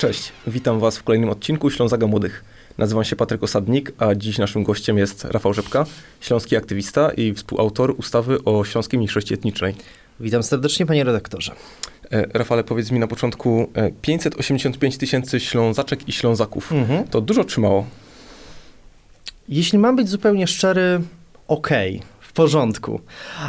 Cześć, witam Was w kolejnym odcinku Ślązaga Młodych. Nazywam się Patryk Osadnik, a dziś naszym gościem jest Rafał Rzepka, śląski aktywista i współautor ustawy o śląskiej mniejszości etnicznej. Witam serdecznie, panie redaktorze. E, Rafale, powiedz mi na początku, e, 585 tysięcy ślązaczek i ślązaków. Mhm. To dużo czy mało? Jeśli mam być zupełnie szczery, okej, w porządku.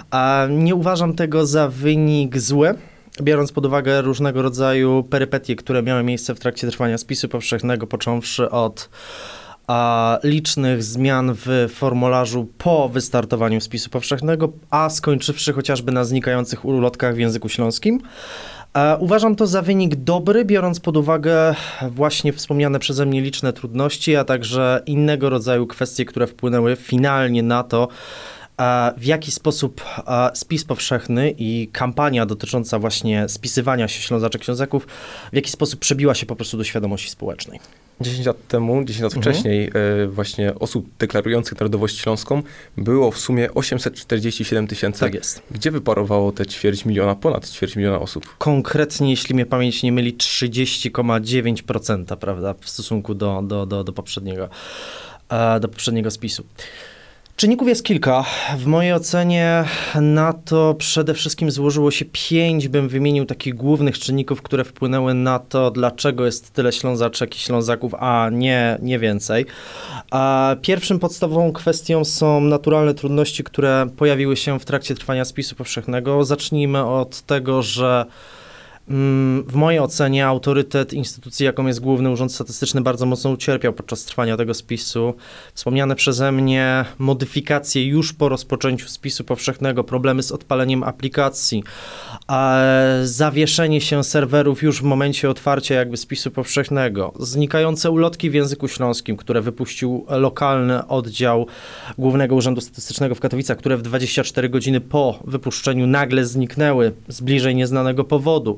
A nie uważam tego za wynik zły, biorąc pod uwagę różnego rodzaju perypetie, które miały miejsce w trakcie trwania spisu powszechnego, począwszy od a, licznych zmian w formularzu po wystartowaniu spisu powszechnego, a skończywszy chociażby na znikających ulotkach w języku śląskim. Uważam to za wynik dobry, biorąc pod uwagę właśnie wspomniane przeze mnie liczne trudności, a także innego rodzaju kwestie, które wpłynęły finalnie na to, w jaki sposób spis powszechny i kampania dotycząca właśnie spisywania się Ślązaczek Ślązaków, w jaki sposób przebiła się po prostu do świadomości społecznej. 10 lat temu, 10 lat Mhm. wcześniej, e, właśnie osób deklarujących narodowość śląską było w sumie 847 tysięcy. Tak jest. Gdzie wyparowało te ćwierć miliona, ponad ćwierć miliona osób? Konkretnie, jeśli mnie pamięć nie myli, 30,9%, prawda, w stosunku do, do, do, do poprzedniego, e, do poprzedniego spisu. Czynników jest kilka. W mojej ocenie na to przede wszystkim złożyło się pięć, bym wymienił takich głównych czynników, które wpłynęły na to, dlaczego jest tyle Ślązaczek i Ślązaków, a nie, nie więcej. Pierwszym podstawową kwestią są naturalne trudności, które pojawiły się w trakcie trwania spisu powszechnego. Zacznijmy od tego, że W mojej ocenie autorytet instytucji, jaką jest Główny Urząd Statystyczny, bardzo mocno ucierpiał podczas trwania tego spisu. Wspomniane przeze mnie modyfikacje już po rozpoczęciu spisu powszechnego, problemy z odpaleniem aplikacji, zawieszenie się serwerów już w momencie otwarcia jakby spisu powszechnego, znikające ulotki w języku śląskim, które wypuścił lokalny oddział Głównego Urzędu Statystycznego w Katowicach, które w 24 godziny po wypuszczeniu nagle zniknęły z bliżej nieznanego powodu.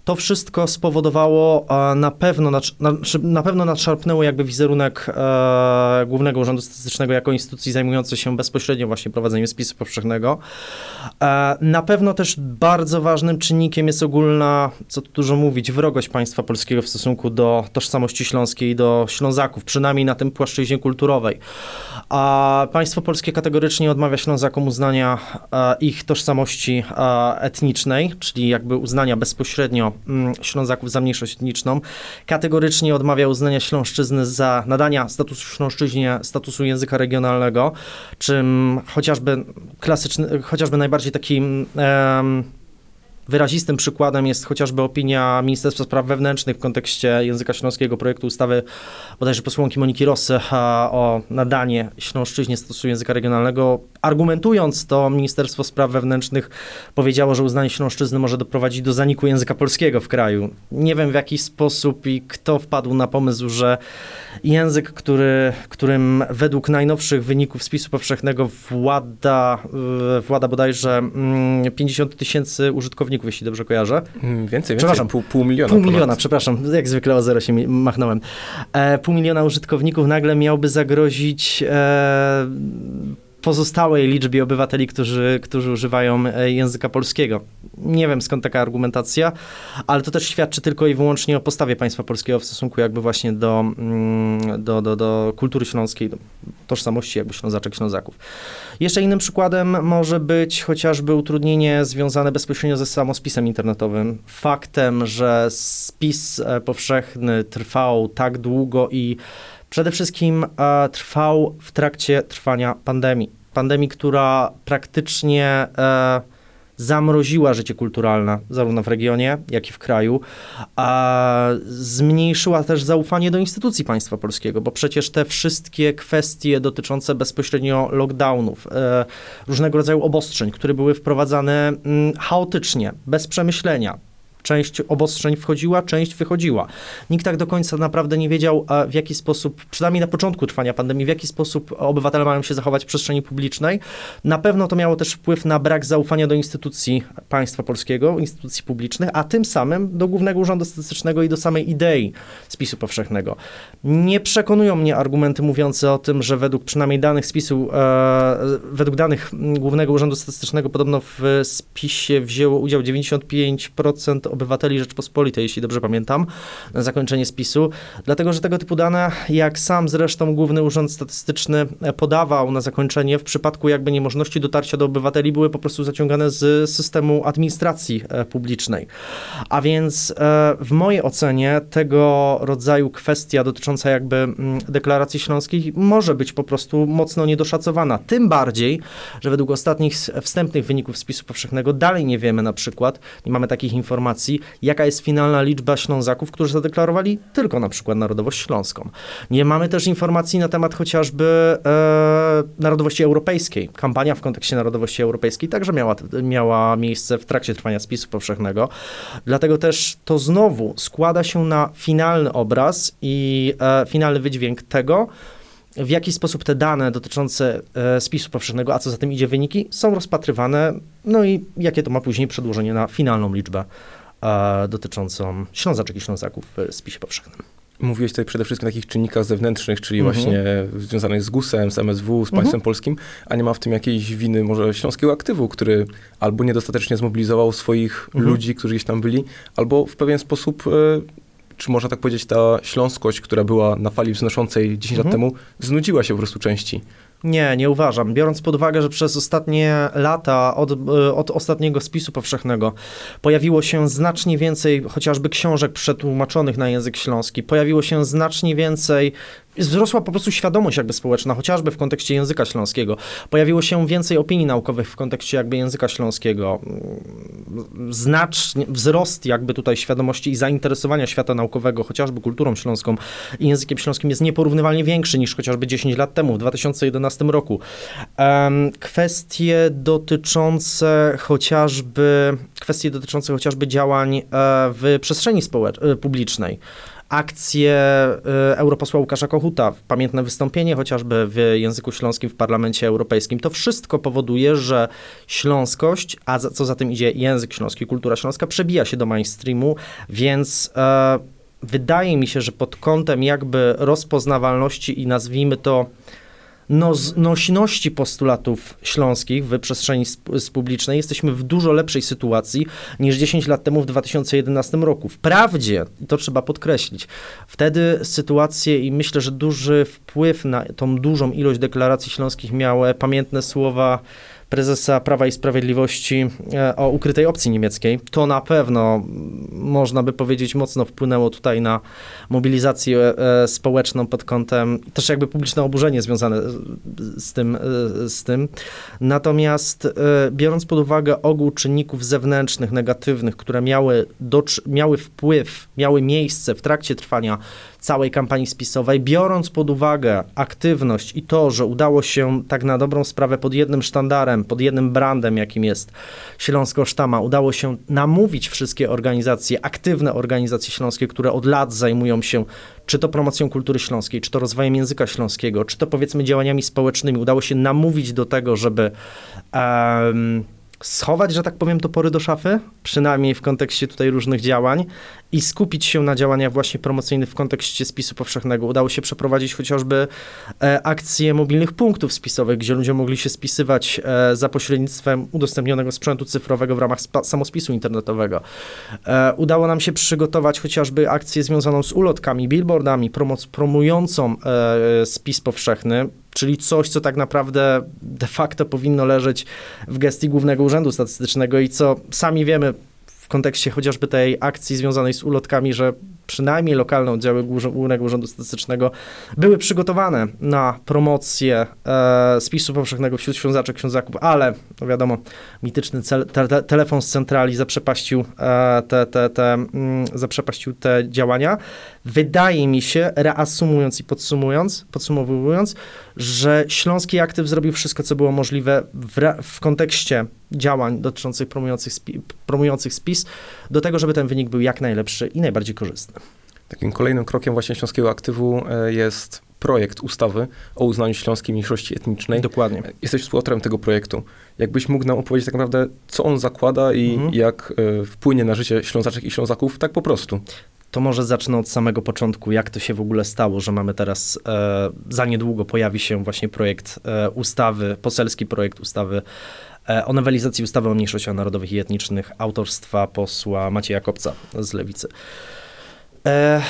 To wszystko spowodowało a na pewno, na, na pewno nadszarpnęło jakby wizerunek e, Głównego Urzędu Statystycznego jako instytucji zajmującej się bezpośrednio właśnie prowadzeniem spisu powszechnego. E, na pewno też bardzo ważnym czynnikiem jest ogólna, co tu dużo mówić, wrogość państwa polskiego w stosunku do tożsamości śląskiej do Ślązaków, przynajmniej na tym płaszczyźnie kulturowej. A państwo polskie kategorycznie odmawia Ślązakom uznania e, ich tożsamości e, etnicznej, czyli jakby uznania bezpośrednio mm, Ślązaków za mniejszość etniczną. Kategorycznie odmawia uznania Śląszczyzny za nadania statusu Śląszczyźnie statusu języka regionalnego, czym chociażby klasyczny, chociażby najbardziej takim em, Wyrazistym przykładem jest chociażby opinia Ministerstwa Spraw Wewnętrznych w kontekście języka śląskiego projektu ustawy bodajże posłanki Moniki Rosy o nadanie Śląszczyźnie statusu języka regionalnego. Argumentując to, Ministerstwo Spraw Wewnętrznych powiedziało, że uznanie Śląszczyzny może doprowadzić do zaniku języka polskiego w kraju. Nie wiem w jaki sposób i kto wpadł na pomysł, że język, który, którym według najnowszych wyników spisu powszechnego włada, y, włada bodajże mm, 50 tysięcy użytkowników, jeśli dobrze kojarzę. Mm, Więcej, więcej, Przepraszam. pół, pół miliona. Pół ponad. miliona, przepraszam, jak zwykle o zero się machnąłem. E, pół miliona użytkowników nagle miałby zagrozić e, pozostałej liczbie obywateli, którzy, którzy używają e, języka polskiego. Nie wiem skąd taka argumentacja, ale to też świadczy tylko i wyłącznie o postawie państwa polskiego w stosunku jakby właśnie do, mm, do, do, do kultury śląskiej, do tożsamości jakby ślązaczek, ślązaków. Jeszcze innym przykładem może być chociażby utrudnienie związane bezpośrednio ze samospisem internetowym. Faktem, że spis e, powszechny trwał tak długo i przede wszystkim e, trwał w trakcie trwania pandemii. Pandemii, która praktycznie e, zamroziła życie kulturalne zarówno w regionie, jak i w kraju, zmniejszyła też zaufanie do instytucji państwa polskiego, bo przecież te wszystkie kwestie dotyczące bezpośrednio lockdownów, e, różnego rodzaju obostrzeń, które były wprowadzane mm, chaotycznie, bez przemyślenia, Część obostrzeń wchodziła, część wychodziła. Nikt tak do końca naprawdę nie wiedział, w jaki sposób, przynajmniej na początku trwania pandemii, w jaki sposób obywatele mają się zachować w przestrzeni publicznej. Na pewno to miało też wpływ na brak zaufania do instytucji państwa polskiego, instytucji publicznych, a tym samym do Głównego Urzędu Statystycznego i do samej idei spisu powszechnego. Nie przekonują mnie argumenty mówiące o tym, że według przynajmniej danych spisu, e, według danych Głównego Urzędu Statystycznego podobno w spisie wzięło udział 95% obywateli Rzeczpospolitej, jeśli dobrze pamiętam, zakończenie spisu, dlatego że tego typu dane, jak sam zresztą Główny Urząd Statystyczny podawał na zakończenie, w przypadku jakby niemożności dotarcia do obywateli, były po prostu zaciągane z systemu administracji e, publicznej. A więc e, w mojej ocenie tego rodzaju kwestia dotycząca jakby mm, deklaracji śląskich może być po prostu mocno niedoszacowana. Tym bardziej, że według ostatnich wstępnych wyników spisu powszechnego dalej nie wiemy na przykład, nie mamy takich informacji, jaka jest finalna liczba Ślązaków, którzy zadeklarowali tylko na przykład narodowość śląską. Nie mamy też informacji na temat chociażby e, narodowości europejskiej. Kampania w kontekście narodowości europejskiej także miała, miała miejsce w trakcie trwania spisu powszechnego. Dlatego też to znowu składa się na finalny obraz i e, finalny wydźwięk tego, w jaki sposób te dane dotyczące e, spisu powszechnego, a co za tym idzie wyniki, są rozpatrywane, no i jakie to ma później przedłożenie na finalną liczbę dotyczącą Ślązaczek i Ślązaków w spisie powszechnym. Mówiłeś tutaj przede wszystkim o takich czynnikach zewnętrznych, czyli mhm. właśnie związanych z GUS-em, z MSW, z państwem mhm. polskim, a nie ma w tym jakiejś winy może śląskiego aktywu, który albo niedostatecznie zmobilizował swoich mhm. ludzi, którzy gdzieś tam byli, albo w pewien sposób e, czy można tak powiedzieć, ta śląskość, która była na fali wznoszącej 10 mhm. lat temu, znudziła się po prostu części. Nie, nie uważam. Biorąc pod uwagę, że przez ostatnie lata, od, e, od ostatniego spisu powszechnego, pojawiło się znacznie więcej chociażby książek przetłumaczonych na język śląski, pojawiło się znacznie więcej wzrosła po prostu świadomość jakby społeczna, chociażby w kontekście języka śląskiego. Pojawiło się więcej opinii naukowych w kontekście jakby języka śląskiego. Znaczny wzrost jakby tutaj świadomości i zainteresowania świata naukowego, chociażby kulturą śląską i językiem śląskim jest nieporównywalnie większy niż chociażby 10 lat temu, w 2011 roku. Kwestie dotyczące chociażby, kwestie dotyczące chociażby działań e, w przestrzeni społecz- publicznej akcję y, europosła Łukasza Kochuta, pamiętne wystąpienie chociażby w języku śląskim w Parlamencie Europejskim. To wszystko powoduje, że śląskość, a co za tym idzie język śląski, kultura śląska, przebija się do mainstreamu, więc e, wydaje mi się, że pod kątem jakby rozpoznawalności i nazwijmy to nośności postulatów śląskich w przestrzeni publicznej jesteśmy w dużo lepszej sytuacji niż 10 lat temu w 2011 roku. Wprawdzie, to trzeba podkreślić, wtedy sytuacje i myślę, że duży wpływ na tą dużą ilość deklaracji śląskich miały pamiętne słowa prezesa Prawa i Sprawiedliwości e, o ukrytej opcji niemieckiej. To na pewno, można by powiedzieć, mocno wpłynęło tutaj na mobilizację e, społeczną pod kątem, też jakby publiczne oburzenie związane z tym. E, z tym. Natomiast biorąc pod uwagę ogół czynników zewnętrznych, negatywnych, które miały, miały wpływ, miały miejsce w trakcie trwania całej kampanii spisowej, biorąc pod uwagę aktywność i to, że udało się tak na dobrą sprawę pod jednym sztandarem, pod jednym brandem, jakim jest Śląsko-Sztama, udało się namówić wszystkie organizacje, aktywne organizacje śląskie, które od lat zajmują się czy to promocją kultury śląskiej, czy to rozwojem języka śląskiego, czy to powiedzmy działaniami społecznymi, udało się namówić do tego, żeby um, schować, że tak powiem, topory do szafy, przynajmniej w kontekście tutaj różnych działań i skupić się na działaniach właśnie promocyjnych w kontekście spisu powszechnego. Udało się przeprowadzić chociażby e, akcje mobilnych punktów spisowych, gdzie ludzie mogli się spisywać e, za pośrednictwem udostępnionego sprzętu cyfrowego w ramach samospisu internetowego. E, udało nam się przygotować chociażby akcję związaną z ulotkami, billboardami promującą e, spis powszechny, czyli coś, co tak naprawdę de facto powinno leżeć w gestii Głównego Urzędu Statystycznego i co sami wiemy w kontekście chociażby tej akcji związanej z ulotkami, że przynajmniej lokalne oddziały Głównego Urzędu Statystycznego były przygotowane na promocję e, spisu powszechnego wśród świązaków, ale no wiadomo, mityczny cel, te, te, telefon z centrali zaprzepaścił, e, te, te, te, mm, zaprzepaścił te działania. Wydaje mi się, reasumując i podsumując, podsumowując, że Śląski Aktyw zrobił wszystko, co było możliwe w, w kontekście działań dotyczących promujących, spi, promujących spis, do tego, żeby ten wynik był jak najlepszy i najbardziej korzystny. Takim kolejnym krokiem właśnie Śląskiego Aktywu e, jest projekt ustawy o uznaniu śląskiej mniejszości etnicznej. Dokładnie. Jesteś współautorem tego projektu. Jakbyś mógł nam opowiedzieć tak naprawdę, co on zakłada i mhm. jak y, wpłynie na życie Ślązaczek i Ślązaków, tak po prostu. To może zacznę od samego początku, jak to się w ogóle stało, że mamy teraz, e, za niedługo pojawi się właśnie projekt e, ustawy, poselski projekt ustawy e, o nowelizacji ustawy o mniejszościach narodowych i etnicznych autorstwa posła Macieja Kopca z Lewicy. E,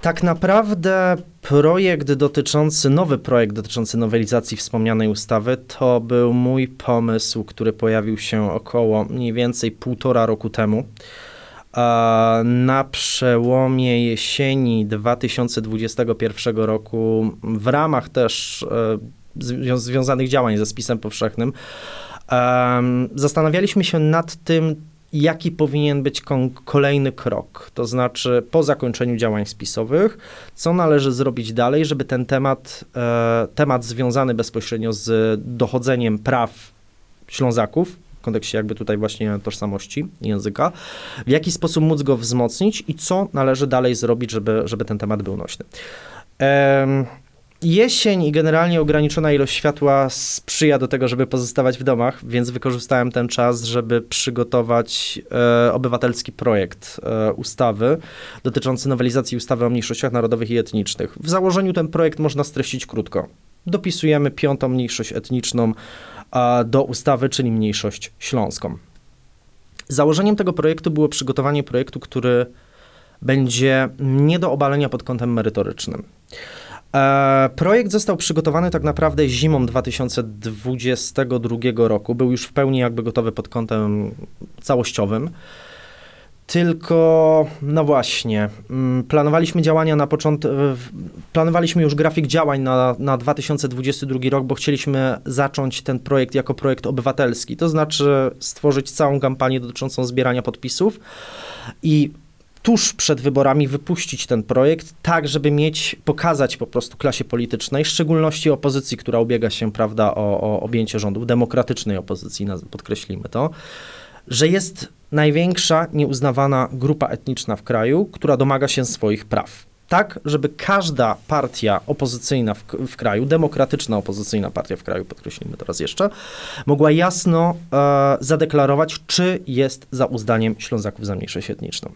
tak naprawdę projekt dotyczący, nowy projekt dotyczący nowelizacji wspomnianej ustawy to był mój pomysł, który pojawił się około mniej więcej półtora roku temu. Na przełomie jesieni 2021 roku, w ramach też e, związanych działań ze spisem powszechnym, zastanawialiśmy się nad tym, jaki powinien być kolejny krok, to znaczy po zakończeniu działań spisowych, co należy zrobić dalej, żeby ten temat, e, temat związany bezpośrednio z dochodzeniem praw Ślązaków, w kontekście jakby tutaj właśnie tożsamości języka, w jaki sposób móc go wzmocnić i co należy dalej zrobić, żeby, żeby ten temat był nośny. Jesień i generalnie ograniczona ilość światła sprzyja do tego, żeby pozostawać w domach, więc wykorzystałem ten czas, żeby przygotować e, obywatelski projekt e, ustawy dotyczący nowelizacji ustawy o mniejszościach narodowych i etnicznych. W założeniu ten projekt można streścić krótko. Dopisujemy piątą mniejszość etniczną do ustawy, czyli mniejszość śląską. Założeniem tego projektu było przygotowanie projektu, który będzie nie do obalenia pod kątem merytorycznym. E, projekt został przygotowany tak naprawdę zimą 2022 roku. Był już w pełni jakby gotowy pod kątem całościowym. Tylko, no właśnie, mm, planowaliśmy działania na początku, planowaliśmy już grafik działań na, na 2022 rok, bo chcieliśmy zacząć ten projekt jako projekt obywatelski, to znaczy stworzyć całą kampanię dotyczącą zbierania podpisów i tuż przed wyborami wypuścić ten projekt, tak żeby mieć, pokazać po prostu klasie politycznej, w szczególności opozycji, która ubiega się, prawda, o, o objęcie rządów, demokratycznej opozycji, podkreślimy to, że jest największa nieuznawana grupa etniczna w kraju, która domaga się swoich praw. Tak, żeby każda partia opozycyjna w, w kraju, demokratyczna opozycyjna partia w kraju, podkreślimy teraz jeszcze, mogła jasno e, zadeklarować, czy jest za uzdaniem Ślązaków za mniejszość etniczną.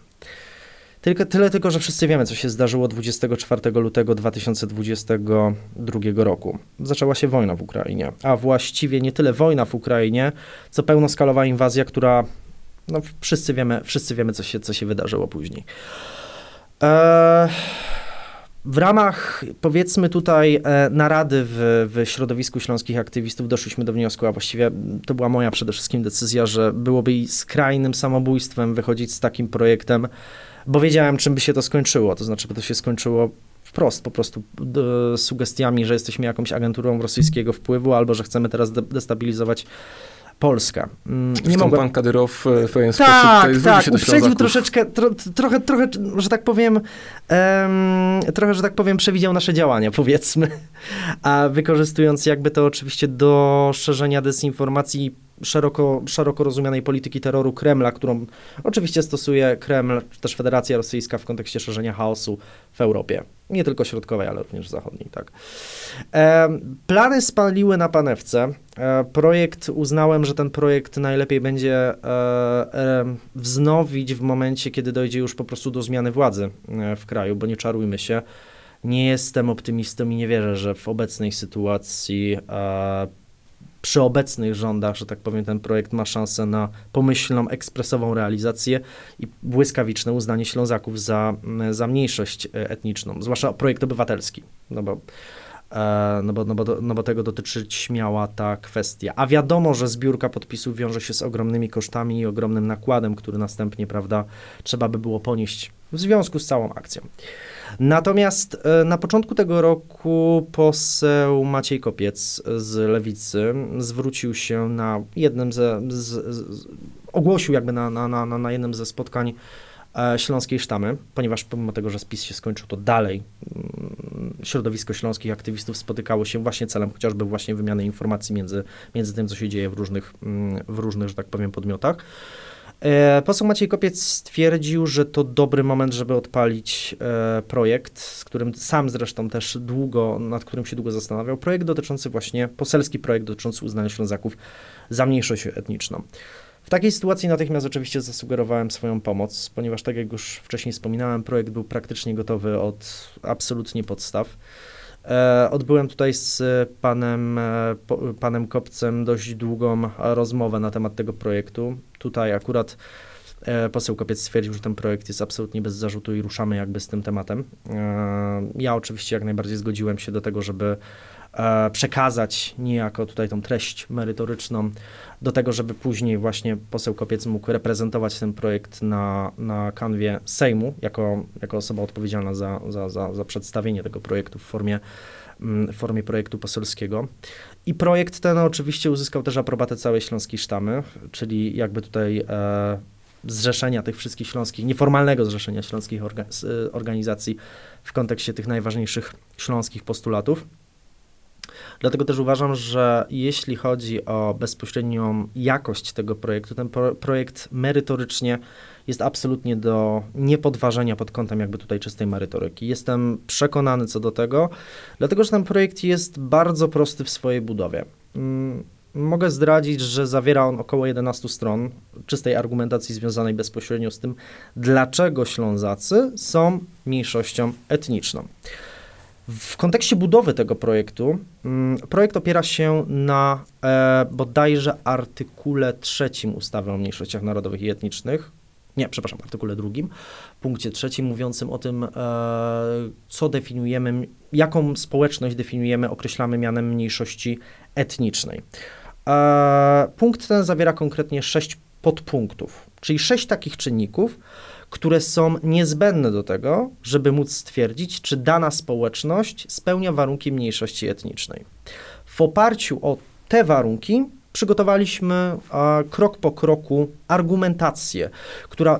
Tylko, tyle tylko, że wszyscy wiemy, co się zdarzyło 24 lutego 2022 roku. Zaczęła się wojna w Ukrainie, a właściwie nie tyle wojna w Ukrainie, co pełnoskalowa inwazja, która, no wszyscy wiemy, wszyscy wiemy co, się, co się wydarzyło później. Eee, w ramach, powiedzmy tutaj, e, narady w, w środowisku śląskich aktywistów doszliśmy do wniosku, a właściwie to była moja przede wszystkim decyzja, że byłoby skrajnym samobójstwem wychodzić z takim projektem, bo wiedziałem, czym by się to skończyło. To znaczy, by to się skończyło wprost, po prostu sugestiami, że jesteśmy jakąś agenturą rosyjskiego wpływu, albo że chcemy teraz de destabilizować Polskę. Mm, nie mogłem... pan Kadyrow e, w pewien tak, sposób tak, się do uprzedził troszeczkę, tro, trochę, trochę, że tak powiem, um, trochę, że tak powiem, przewidział nasze działania, powiedzmy, a wykorzystując jakby to oczywiście do szerzenia dezinformacji szeroko, szeroko rozumianej polityki terroru Kremla, którą oczywiście stosuje Kreml, czy też Federacja Rosyjska w kontekście szerzenia chaosu w Europie. Nie tylko środkowej, ale również zachodniej. Tak. E, plany spaliły na panewce. E, projekt, uznałem, że ten projekt najlepiej będzie e, e wznowić w momencie, kiedy dojdzie już po prostu do zmiany władzy e, w kraju, bo nie czarujmy się. Nie jestem optymistą i nie wierzę, że w obecnej sytuacji e, przy obecnych rządach, że tak powiem, ten projekt ma szansę na pomyślną, ekspresową realizację i błyskawiczne uznanie Ślązaków za, za mniejszość e, etniczną, zwłaszcza projekt obywatelski, no bo, e, no bo, no, bo, no bo tego dotyczyć miała ta kwestia. A wiadomo, że zbiórka podpisów wiąże się z ogromnymi kosztami i ogromnym nakładem, który następnie, prawda, trzeba by było ponieść w związku z całą akcją. Natomiast e, na początku tego roku poseł Maciej Kopiec z Lewicy zwrócił się na jednym ze, z, z, ogłosił jakby na, na, na, na jednym ze spotkań e, śląskiej sztamy, ponieważ pomimo tego, że spis się skończył, to dalej mm, środowisko śląskich aktywistów spotykało się właśnie celem chociażby właśnie wymiany informacji między, między tym, co się dzieje w różnych, mm, w różnych, że tak powiem, podmiotach. E, poseł Maciej Kopiec stwierdził, że to dobry moment, żeby odpalić e, projekt, z którym sam zresztą też długo, nad którym się długo zastanawiał. Projekt dotyczący właśnie, poselski projekt dotyczący uznania Ślązaków za mniejszość etniczną. W takiej sytuacji natychmiast oczywiście zasugerowałem swoją pomoc, ponieważ tak jak już wcześniej wspominałem, projekt był praktycznie gotowy od absolutnie podstaw. E, odbyłem tutaj z panem, panem Kopcem dość długą rozmowę na temat tego projektu. Tutaj akurat e, poseł Kopiec stwierdził, że ten projekt jest absolutnie bez zarzutu i ruszamy jakby z tym tematem. E, ja oczywiście jak najbardziej zgodziłem się do tego, żeby e, przekazać niejako tutaj tą treść merytoryczną do tego, żeby później właśnie poseł Kopiec mógł reprezentować ten projekt na, na kanwie Sejmu jako, jako osoba odpowiedzialna za, za, za, za przedstawienie tego projektu w formie, mm, w formie projektu poselskiego. I projekt ten oczywiście uzyskał też aprobatę całej Śląskiej Sztamy, czyli jakby tutaj e, zrzeszenia tych wszystkich śląskich, nieformalnego zrzeszenia śląskich orga, organizacji w kontekście tych najważniejszych śląskich postulatów. Dlatego też uważam, że jeśli chodzi o bezpośrednią jakość tego projektu, ten pro, projekt merytorycznie jest absolutnie do niepodważenia pod kątem jakby tutaj czystej merytoryki. Jestem przekonany co do tego, dlatego że ten projekt jest bardzo prosty w swojej budowie. Mm, mogę zdradzić, że zawiera on około 11 stron czystej argumentacji związanej bezpośrednio z tym, dlaczego Ślązacy są mniejszością etniczną. W kontekście budowy tego projektu, mm, projekt opiera się na e, bodajże artykule trzecim ustawy o mniejszościach narodowych i etnicznych. Nie, przepraszam, artykule drugim, punkcie trzecim mówiącym o tym, e, co definiujemy, jaką społeczność definiujemy, określamy mianem mniejszości etnicznej. E, punkt ten zawiera konkretnie sześć podpunktów, czyli sześć takich czynników, które są niezbędne do tego, żeby móc stwierdzić, czy dana społeczność spełnia warunki mniejszości etnicznej. W oparciu o te warunki przygotowaliśmy a, krok po kroku argumentację, która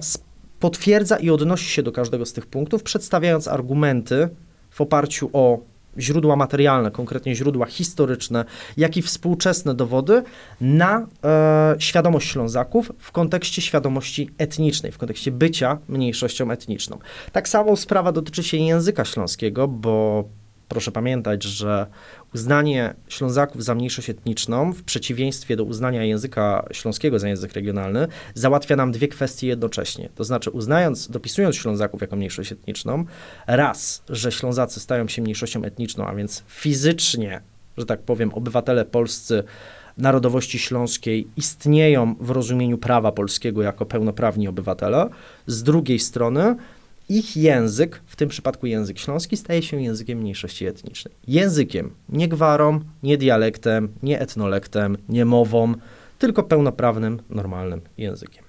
potwierdza i odnosi się do każdego z tych punktów, przedstawiając argumenty w oparciu o źródła materialne, konkretnie źródła historyczne, jak i współczesne dowody na e, świadomość Ślązaków w kontekście świadomości etnicznej, w kontekście bycia mniejszością etniczną. Tak samo sprawa dotyczy się języka śląskiego, bo proszę pamiętać, że uznanie Ślązaków za mniejszość etniczną, w przeciwieństwie do uznania języka śląskiego za język regionalny, załatwia nam dwie kwestie jednocześnie. To znaczy, uznając, dopisując Ślązaków jako mniejszość etniczną, raz, że Ślązacy stają się mniejszością etniczną, a więc fizycznie, że tak powiem, obywatele polscy narodowości śląskiej istnieją w rozumieniu prawa polskiego jako pełnoprawni obywatele. Z drugiej strony, ich język, w tym przypadku język śląski, staje się językiem mniejszości etnicznej. Językiem, nie gwarą, nie dialektem, nie etnolektem, nie mową, tylko pełnoprawnym, normalnym językiem.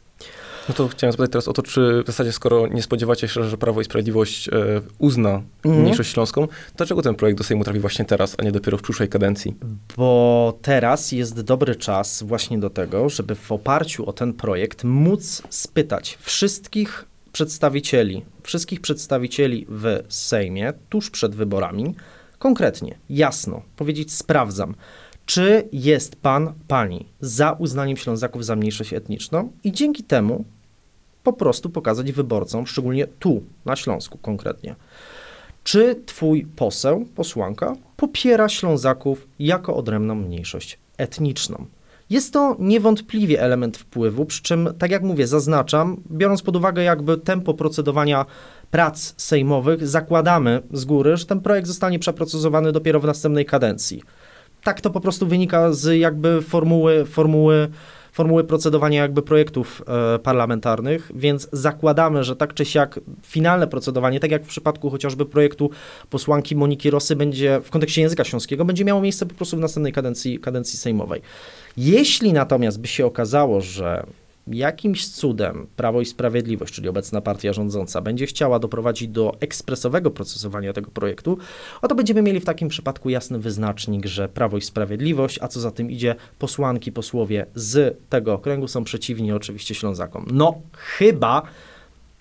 No to chciałem zapytać teraz o to, czy w zasadzie skoro nie spodziewacie się, że Prawo i Sprawiedliwość e, uzna mhm. mniejszość śląską, dlaczego ten projekt do Sejmu trafi właśnie teraz, a nie dopiero w przyszłej kadencji? Bo teraz jest dobry czas właśnie do tego, żeby w oparciu o ten projekt móc spytać wszystkich przedstawicieli, wszystkich przedstawicieli w Sejmie tuż przed wyborami, konkretnie, jasno powiedzieć: sprawdzam, czy jest pan, pani za uznaniem Ślązaków za mniejszość etniczną i dzięki temu po prostu pokazać wyborcom, szczególnie tu, na Śląsku konkretnie, czy twój poseł, posłanka popiera Ślązaków jako odrębną mniejszość etniczną. Jest to niewątpliwie element wpływu, przy czym, tak jak mówię, zaznaczam, biorąc pod uwagę jakby tempo procedowania prac sejmowych, zakładamy z góry, że ten projekt zostanie przeprocesowany dopiero w następnej kadencji. Tak to po prostu wynika z jakby formuły, formuły formuły procedowania jakby projektów e, parlamentarnych, więc zakładamy, że tak czy siak finalne procedowanie, tak jak w przypadku chociażby projektu posłanki Moniki Rosy będzie w kontekście języka śląskiego, będzie miało miejsce po prostu w następnej kadencji, kadencji sejmowej. Jeśli natomiast by się okazało, że jakimś cudem Prawo i Sprawiedliwość, czyli obecna partia rządząca, będzie chciała doprowadzić do ekspresowego procesowania tego projektu, oto będziemy mieli w takim przypadku jasny wyznacznik, że Prawo i Sprawiedliwość, a co za tym idzie, posłanki, posłowie z tego okręgu są przeciwni oczywiście Ślązakom. No, chyba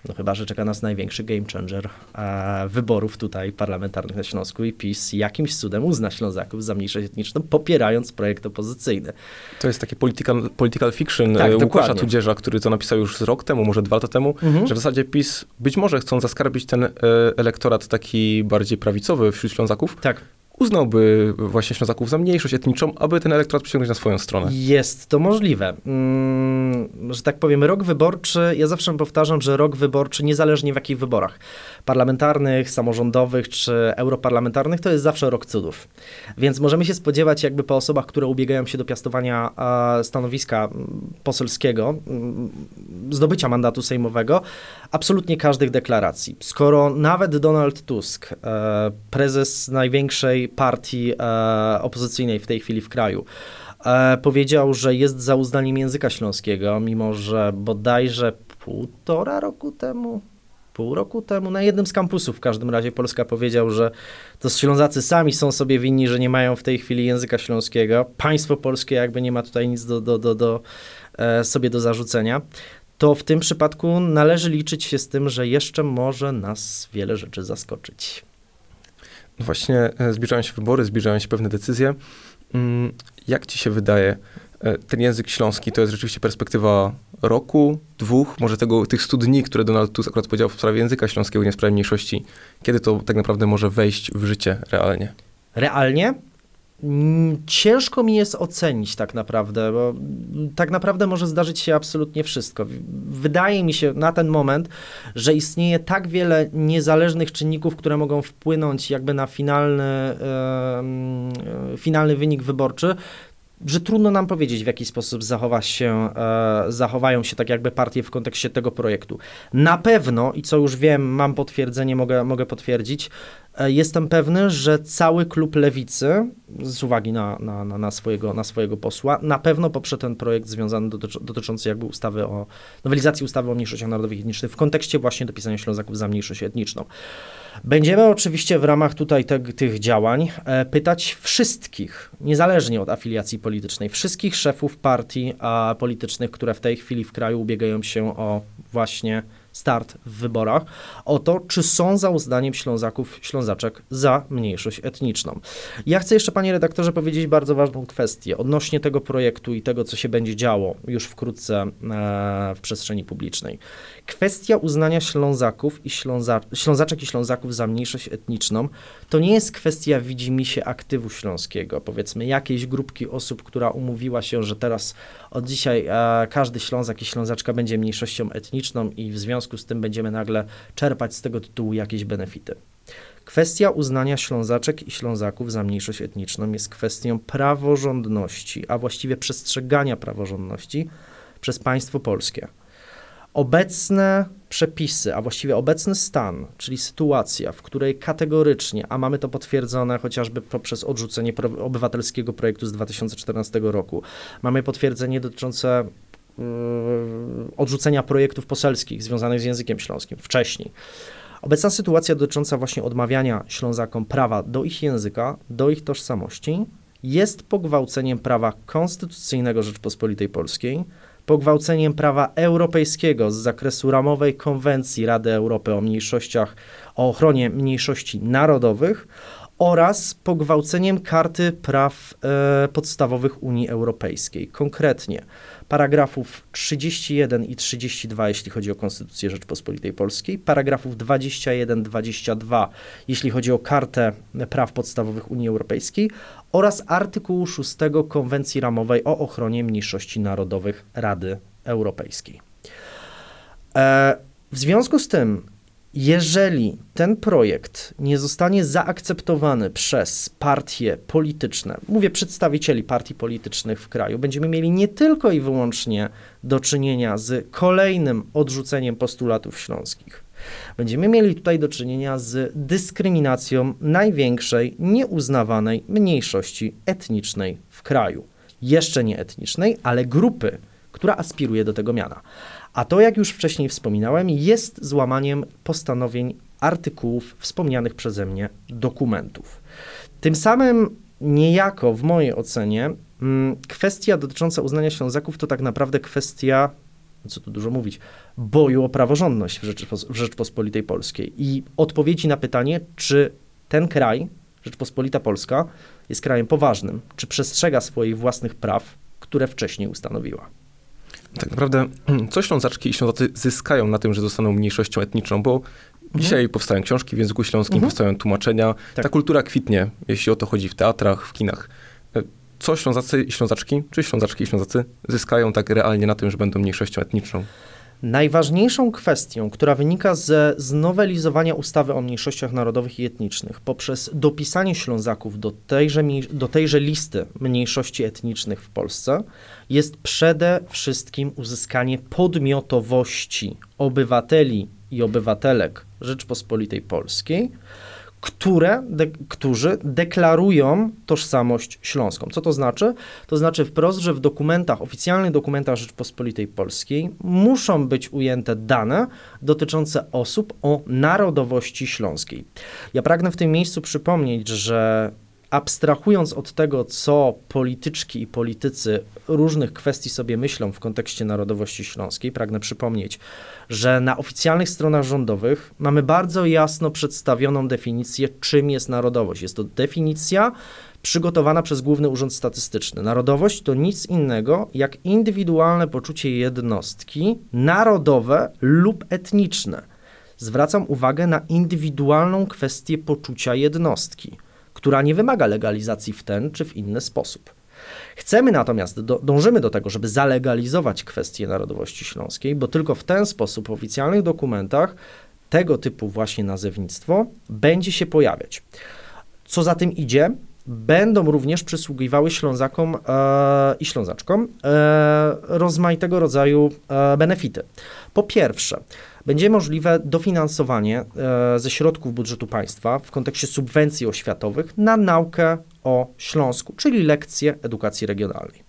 no chyba, że czeka nas największy game changer e, wyborów tutaj parlamentarnych na Śląsku i PiS jakimś cudem uzna Ślązaków za mniejszość etniczną, popierając projekt opozycyjny. To jest taki political, political fiction tak, Łukasza dokładnie. Tudzierza, który to napisał już rok temu, może dwa lata temu, mhm. że w zasadzie PiS być może chcą zaskarbić ten e, elektorat taki bardziej prawicowy wśród Ślązaków. Tak uznałby właśnie Ślązaków za mniejszość etniczą, aby ten elektorat przyciągnąć na swoją stronę? Jest to możliwe. Mm, że tak powiem, rok wyborczy, ja zawsze powtarzam, że rok wyborczy, niezależnie w jakich wyborach, parlamentarnych, samorządowych czy europarlamentarnych, to jest zawsze rok cudów. Więc możemy się spodziewać jakby po osobach, które ubiegają się do piastowania stanowiska mm, poselskiego, mm, zdobycia mandatu sejmowego, absolutnie każdych deklaracji. Skoro nawet Donald Tusk, e, prezes największej partii e, opozycyjnej w tej chwili w kraju, e, powiedział, że jest za uznaniem języka śląskiego, mimo że bodajże półtora roku temu, pół roku temu na jednym z kampusów w każdym razie Polska powiedział, że to Ślązacy sami są sobie winni, że nie mają w tej chwili języka śląskiego. Państwo polskie jakby nie ma tutaj nic do, do, do, do sobie do zarzucenia to w tym przypadku należy liczyć się z tym, że jeszcze może nas wiele rzeczy zaskoczyć. Właśnie e, zbliżają się wybory, zbliżają się pewne decyzje. Mm, jak ci się wydaje, e, ten język śląski to jest rzeczywiście perspektywa roku, dwóch, może tego, tych stu dni, które Donald Tusk akurat powiedział w sprawie języka śląskiego, nie w sprawie mniejszości. Kiedy to tak naprawdę może wejść w życie realnie? Realnie? Mm, ciężko mi jest ocenić tak naprawdę, bo tak naprawdę może zdarzyć się absolutnie wszystko. Wydaje mi się na ten moment, że istnieje tak wiele niezależnych czynników, które mogą wpłynąć jakby na finalny, yy, finalny wynik wyborczy, że trudno nam powiedzieć, w jaki sposób zachowa się, e, zachowają się tak jakby partie w kontekście tego projektu. Na pewno, i co już wiem, mam potwierdzenie, mogę, mogę potwierdzić, e, jestem pewny, że cały klub lewicy, z uwagi na, na, na, na, swojego, na swojego posła, na pewno poprze ten projekt związany dotyczący jakby ustawy o, nowelizacji ustawy o mniejszościach narodowych i etnicznych w kontekście właśnie dopisania Ślązaków za mniejszość etniczną. Będziemy oczywiście w ramach tutaj te, tych działań e, pytać wszystkich, niezależnie od afiliacji politycznej, wszystkich szefów partii politycznych, które w tej chwili w kraju ubiegają się o właśnie start w wyborach, o to, czy są za uznaniem Ślązaków, Ślązaczek za mniejszość etniczną. Ja chcę jeszcze, panie redaktorze, powiedzieć bardzo ważną kwestię odnośnie tego projektu i tego, co się będzie działo już wkrótce e, w przestrzeni publicznej. Kwestia uznania Ślązaków i Śląza, Ślązaczek i Ślązaków za mniejszość etniczną to nie jest kwestia widzimisię aktywu śląskiego, powiedzmy jakiejś grupki osób, która umówiła się, że teraz od dzisiaj e, każdy Ślązak i Ślązaczka będzie mniejszością etniczną i w związku z tym będziemy nagle czerpać z tego tytułu jakieś benefity. Kwestia uznania Ślązaczek i Ślązaków za mniejszość etniczną jest kwestią praworządności, a właściwie przestrzegania praworządności przez państwo polskie. Obecne przepisy, a właściwie obecny stan, czyli sytuacja, w której kategorycznie, a mamy to potwierdzone chociażby poprzez odrzucenie obywatelskiego projektu z 2014 roku, mamy potwierdzenie dotyczące odrzucenia projektów poselskich związanych z językiem śląskim wcześniej. Obecna sytuacja dotycząca właśnie odmawiania Ślązakom prawa do ich języka, do ich tożsamości, jest pogwałceniem prawa konstytucyjnego Rzeczpospolitej Polskiej, pogwałceniem prawa europejskiego z zakresu ramowej konwencji Rady Europy o mniejszościach, o ochronie mniejszości narodowych oraz pogwałceniem karty praw e, podstawowych Unii Europejskiej. Konkretnie paragrafów 31 i 32, jeśli chodzi o Konstytucję Rzeczpospolitej Polskiej, paragrafów 21-22, jeśli chodzi o Kartę Praw Podstawowych Unii Europejskiej oraz artykułu 6 Konwencji Ramowej o ochronie mniejszości narodowych Rady Europejskiej. E, w związku z tym jeżeli ten projekt nie zostanie zaakceptowany przez partie polityczne, mówię przedstawicieli partii politycznych w kraju, będziemy mieli nie tylko i wyłącznie do czynienia z kolejnym odrzuceniem postulatów śląskich. Będziemy mieli tutaj do czynienia z dyskryminacją największej nieuznawanej mniejszości etnicznej w kraju. Jeszcze nie etnicznej, ale grupy, która aspiruje do tego miana. A to, jak już wcześniej wspominałem, jest złamaniem postanowień artykułów wspomnianych przeze mnie dokumentów. Tym samym niejako w mojej ocenie mm, kwestia dotycząca uznania Ślązaków to tak naprawdę kwestia, co tu dużo mówić, boju o praworządność w, Rzeczypos w Rzeczpospolitej Polskiej i odpowiedzi na pytanie, czy ten kraj, Rzeczpospolita Polska, jest krajem poważnym, czy przestrzega swoich własnych praw, które wcześniej ustanowiła. Tak naprawdę, co Ślązaczki i Ślązacy zyskają na tym, że zostaną mniejszością etniczną, bo Dzisiaj powstają książki w języku śląskim, Mhm. powstają tłumaczenia. Tak. Ta kultura kwitnie, jeśli o to chodzi w teatrach, w kinach. E, Co Ślązacy i Ślązaczki, czy Ślązaczki i Ślązacy zyskają tak realnie na tym, że będą mniejszością etniczną? Najważniejszą kwestią, która wynika ze znowelizowania ustawy o mniejszościach narodowych i etnicznych poprzez dopisanie Ślązaków do tejże, do tejże listy mniejszości etnicznych w Polsce, jest przede wszystkim uzyskanie podmiotowości obywateli i obywatelek Rzeczpospolitej Polskiej, które, de, którzy deklarują tożsamość śląską. Co to znaczy? To znaczy wprost, że w dokumentach, oficjalnych dokumentach Rzeczpospolitej Polskiej muszą być ujęte dane dotyczące osób o narodowości śląskiej. Ja pragnę w tym miejscu przypomnieć, że abstrahując od tego, co polityczki i politycy różnych kwestii sobie myślą w kontekście narodowości śląskiej, pragnę przypomnieć, że na oficjalnych stronach rządowych mamy bardzo jasno przedstawioną definicję, czym jest narodowość. Jest to definicja przygotowana przez Główny Urząd Statystyczny. Narodowość to nic innego jak indywidualne poczucie jednostki narodowe lub etniczne. Zwracam uwagę na indywidualną kwestię poczucia jednostki, która nie wymaga legalizacji w ten czy w inny sposób. Chcemy natomiast, do, dążymy do tego, żeby zalegalizować kwestię narodowości śląskiej, bo tylko w ten sposób w oficjalnych dokumentach tego typu właśnie nazewnictwo będzie się pojawiać. Co za tym idzie, będą również przysługiwały Ślązakom e, i Ślązaczkom e, rozmaitego rodzaju e, benefity. Po pierwsze, będzie możliwe dofinansowanie e, ze środków budżetu państwa w kontekście subwencji oświatowych na naukę o Śląsku, czyli lekcje edukacji regionalnej.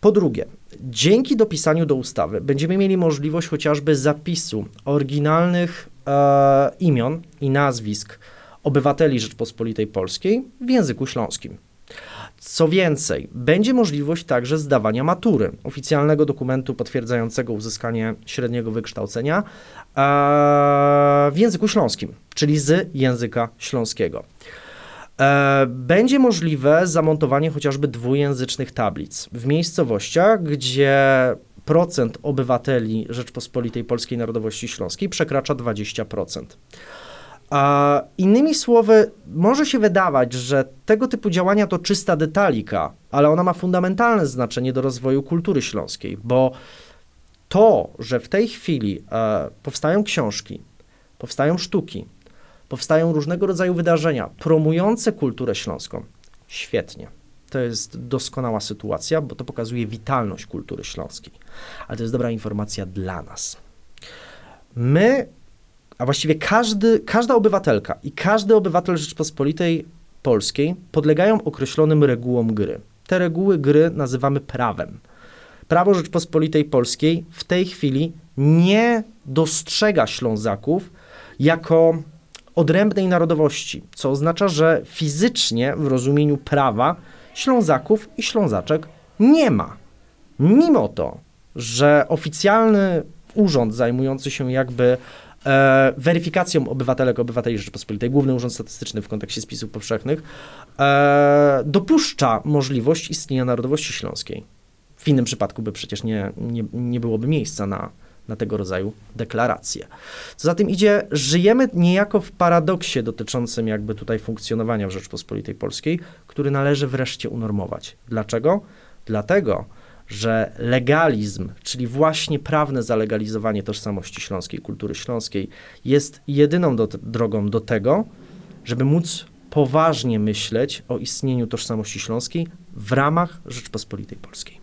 Po drugie, dzięki dopisaniu do ustawy będziemy mieli możliwość chociażby zapisu oryginalnych e, imion i nazwisk obywateli Rzeczpospolitej Polskiej w języku śląskim. Co więcej, będzie możliwość także zdawania matury, oficjalnego dokumentu potwierdzającego uzyskanie średniego wykształcenia w języku śląskim, czyli z języka śląskiego. E, Będzie możliwe zamontowanie chociażby dwujęzycznych tablic w miejscowościach, gdzie procent obywateli Rzeczpospolitej Polskiej Narodowości Śląskiej przekracza 20%. Innymi słowy, może się wydawać, że tego typu działania to czysta detalika, ale ona ma fundamentalne znaczenie do rozwoju kultury śląskiej, bo to, że w tej chwili e, powstają książki, powstają sztuki, powstają różnego rodzaju wydarzenia promujące kulturę śląską, świetnie. To jest doskonała sytuacja, bo to pokazuje witalność kultury śląskiej. Ale to jest dobra informacja dla nas. My a właściwie każdy, każda obywatelka i każdy obywatel Rzeczpospolitej Polskiej podlegają określonym regułom gry. Te reguły gry nazywamy prawem. Prawo Rzeczpospolitej Polskiej w tej chwili nie dostrzega Ślązaków jako odrębnej narodowości, co oznacza, że fizycznie w rozumieniu prawa Ślązaków i Ślązaczek nie ma. Mimo to, że oficjalny urząd zajmujący się jakby e, weryfikacją obywatelek, obywateli Rzeczypospolitej, Główny Urząd Statystyczny w kontekście spisów powszechnych, e, dopuszcza możliwość istnienia narodowości śląskiej. W innym przypadku by przecież nie, nie, nie byłoby miejsca na, na tego rodzaju deklaracje. Co za tym idzie, żyjemy niejako w paradoksie dotyczącym jakby tutaj funkcjonowania w Rzeczpospolitej Polskiej, który należy wreszcie unormować. Dlaczego? Dlatego, że legalizm, czyli właśnie prawne zalegalizowanie tożsamości śląskiej, kultury śląskiej, jest jedyną do, drogą do tego, żeby móc poważnie myśleć o istnieniu tożsamości śląskiej w ramach Rzeczpospolitej Polskiej.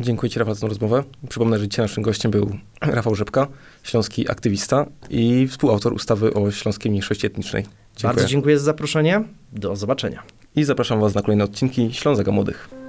Dziękuję Ci, Rafał, za tę rozmowę. Przypomnę, że dzisiaj naszym gościem był Rafał Rzepka, śląski aktywista i współautor ustawy o śląskiej mniejszości etnicznej. Dziękuję. Bardzo dziękuję za zaproszenie. Do zobaczenia. I zapraszam Was na kolejne odcinki Ślązaka Młodych.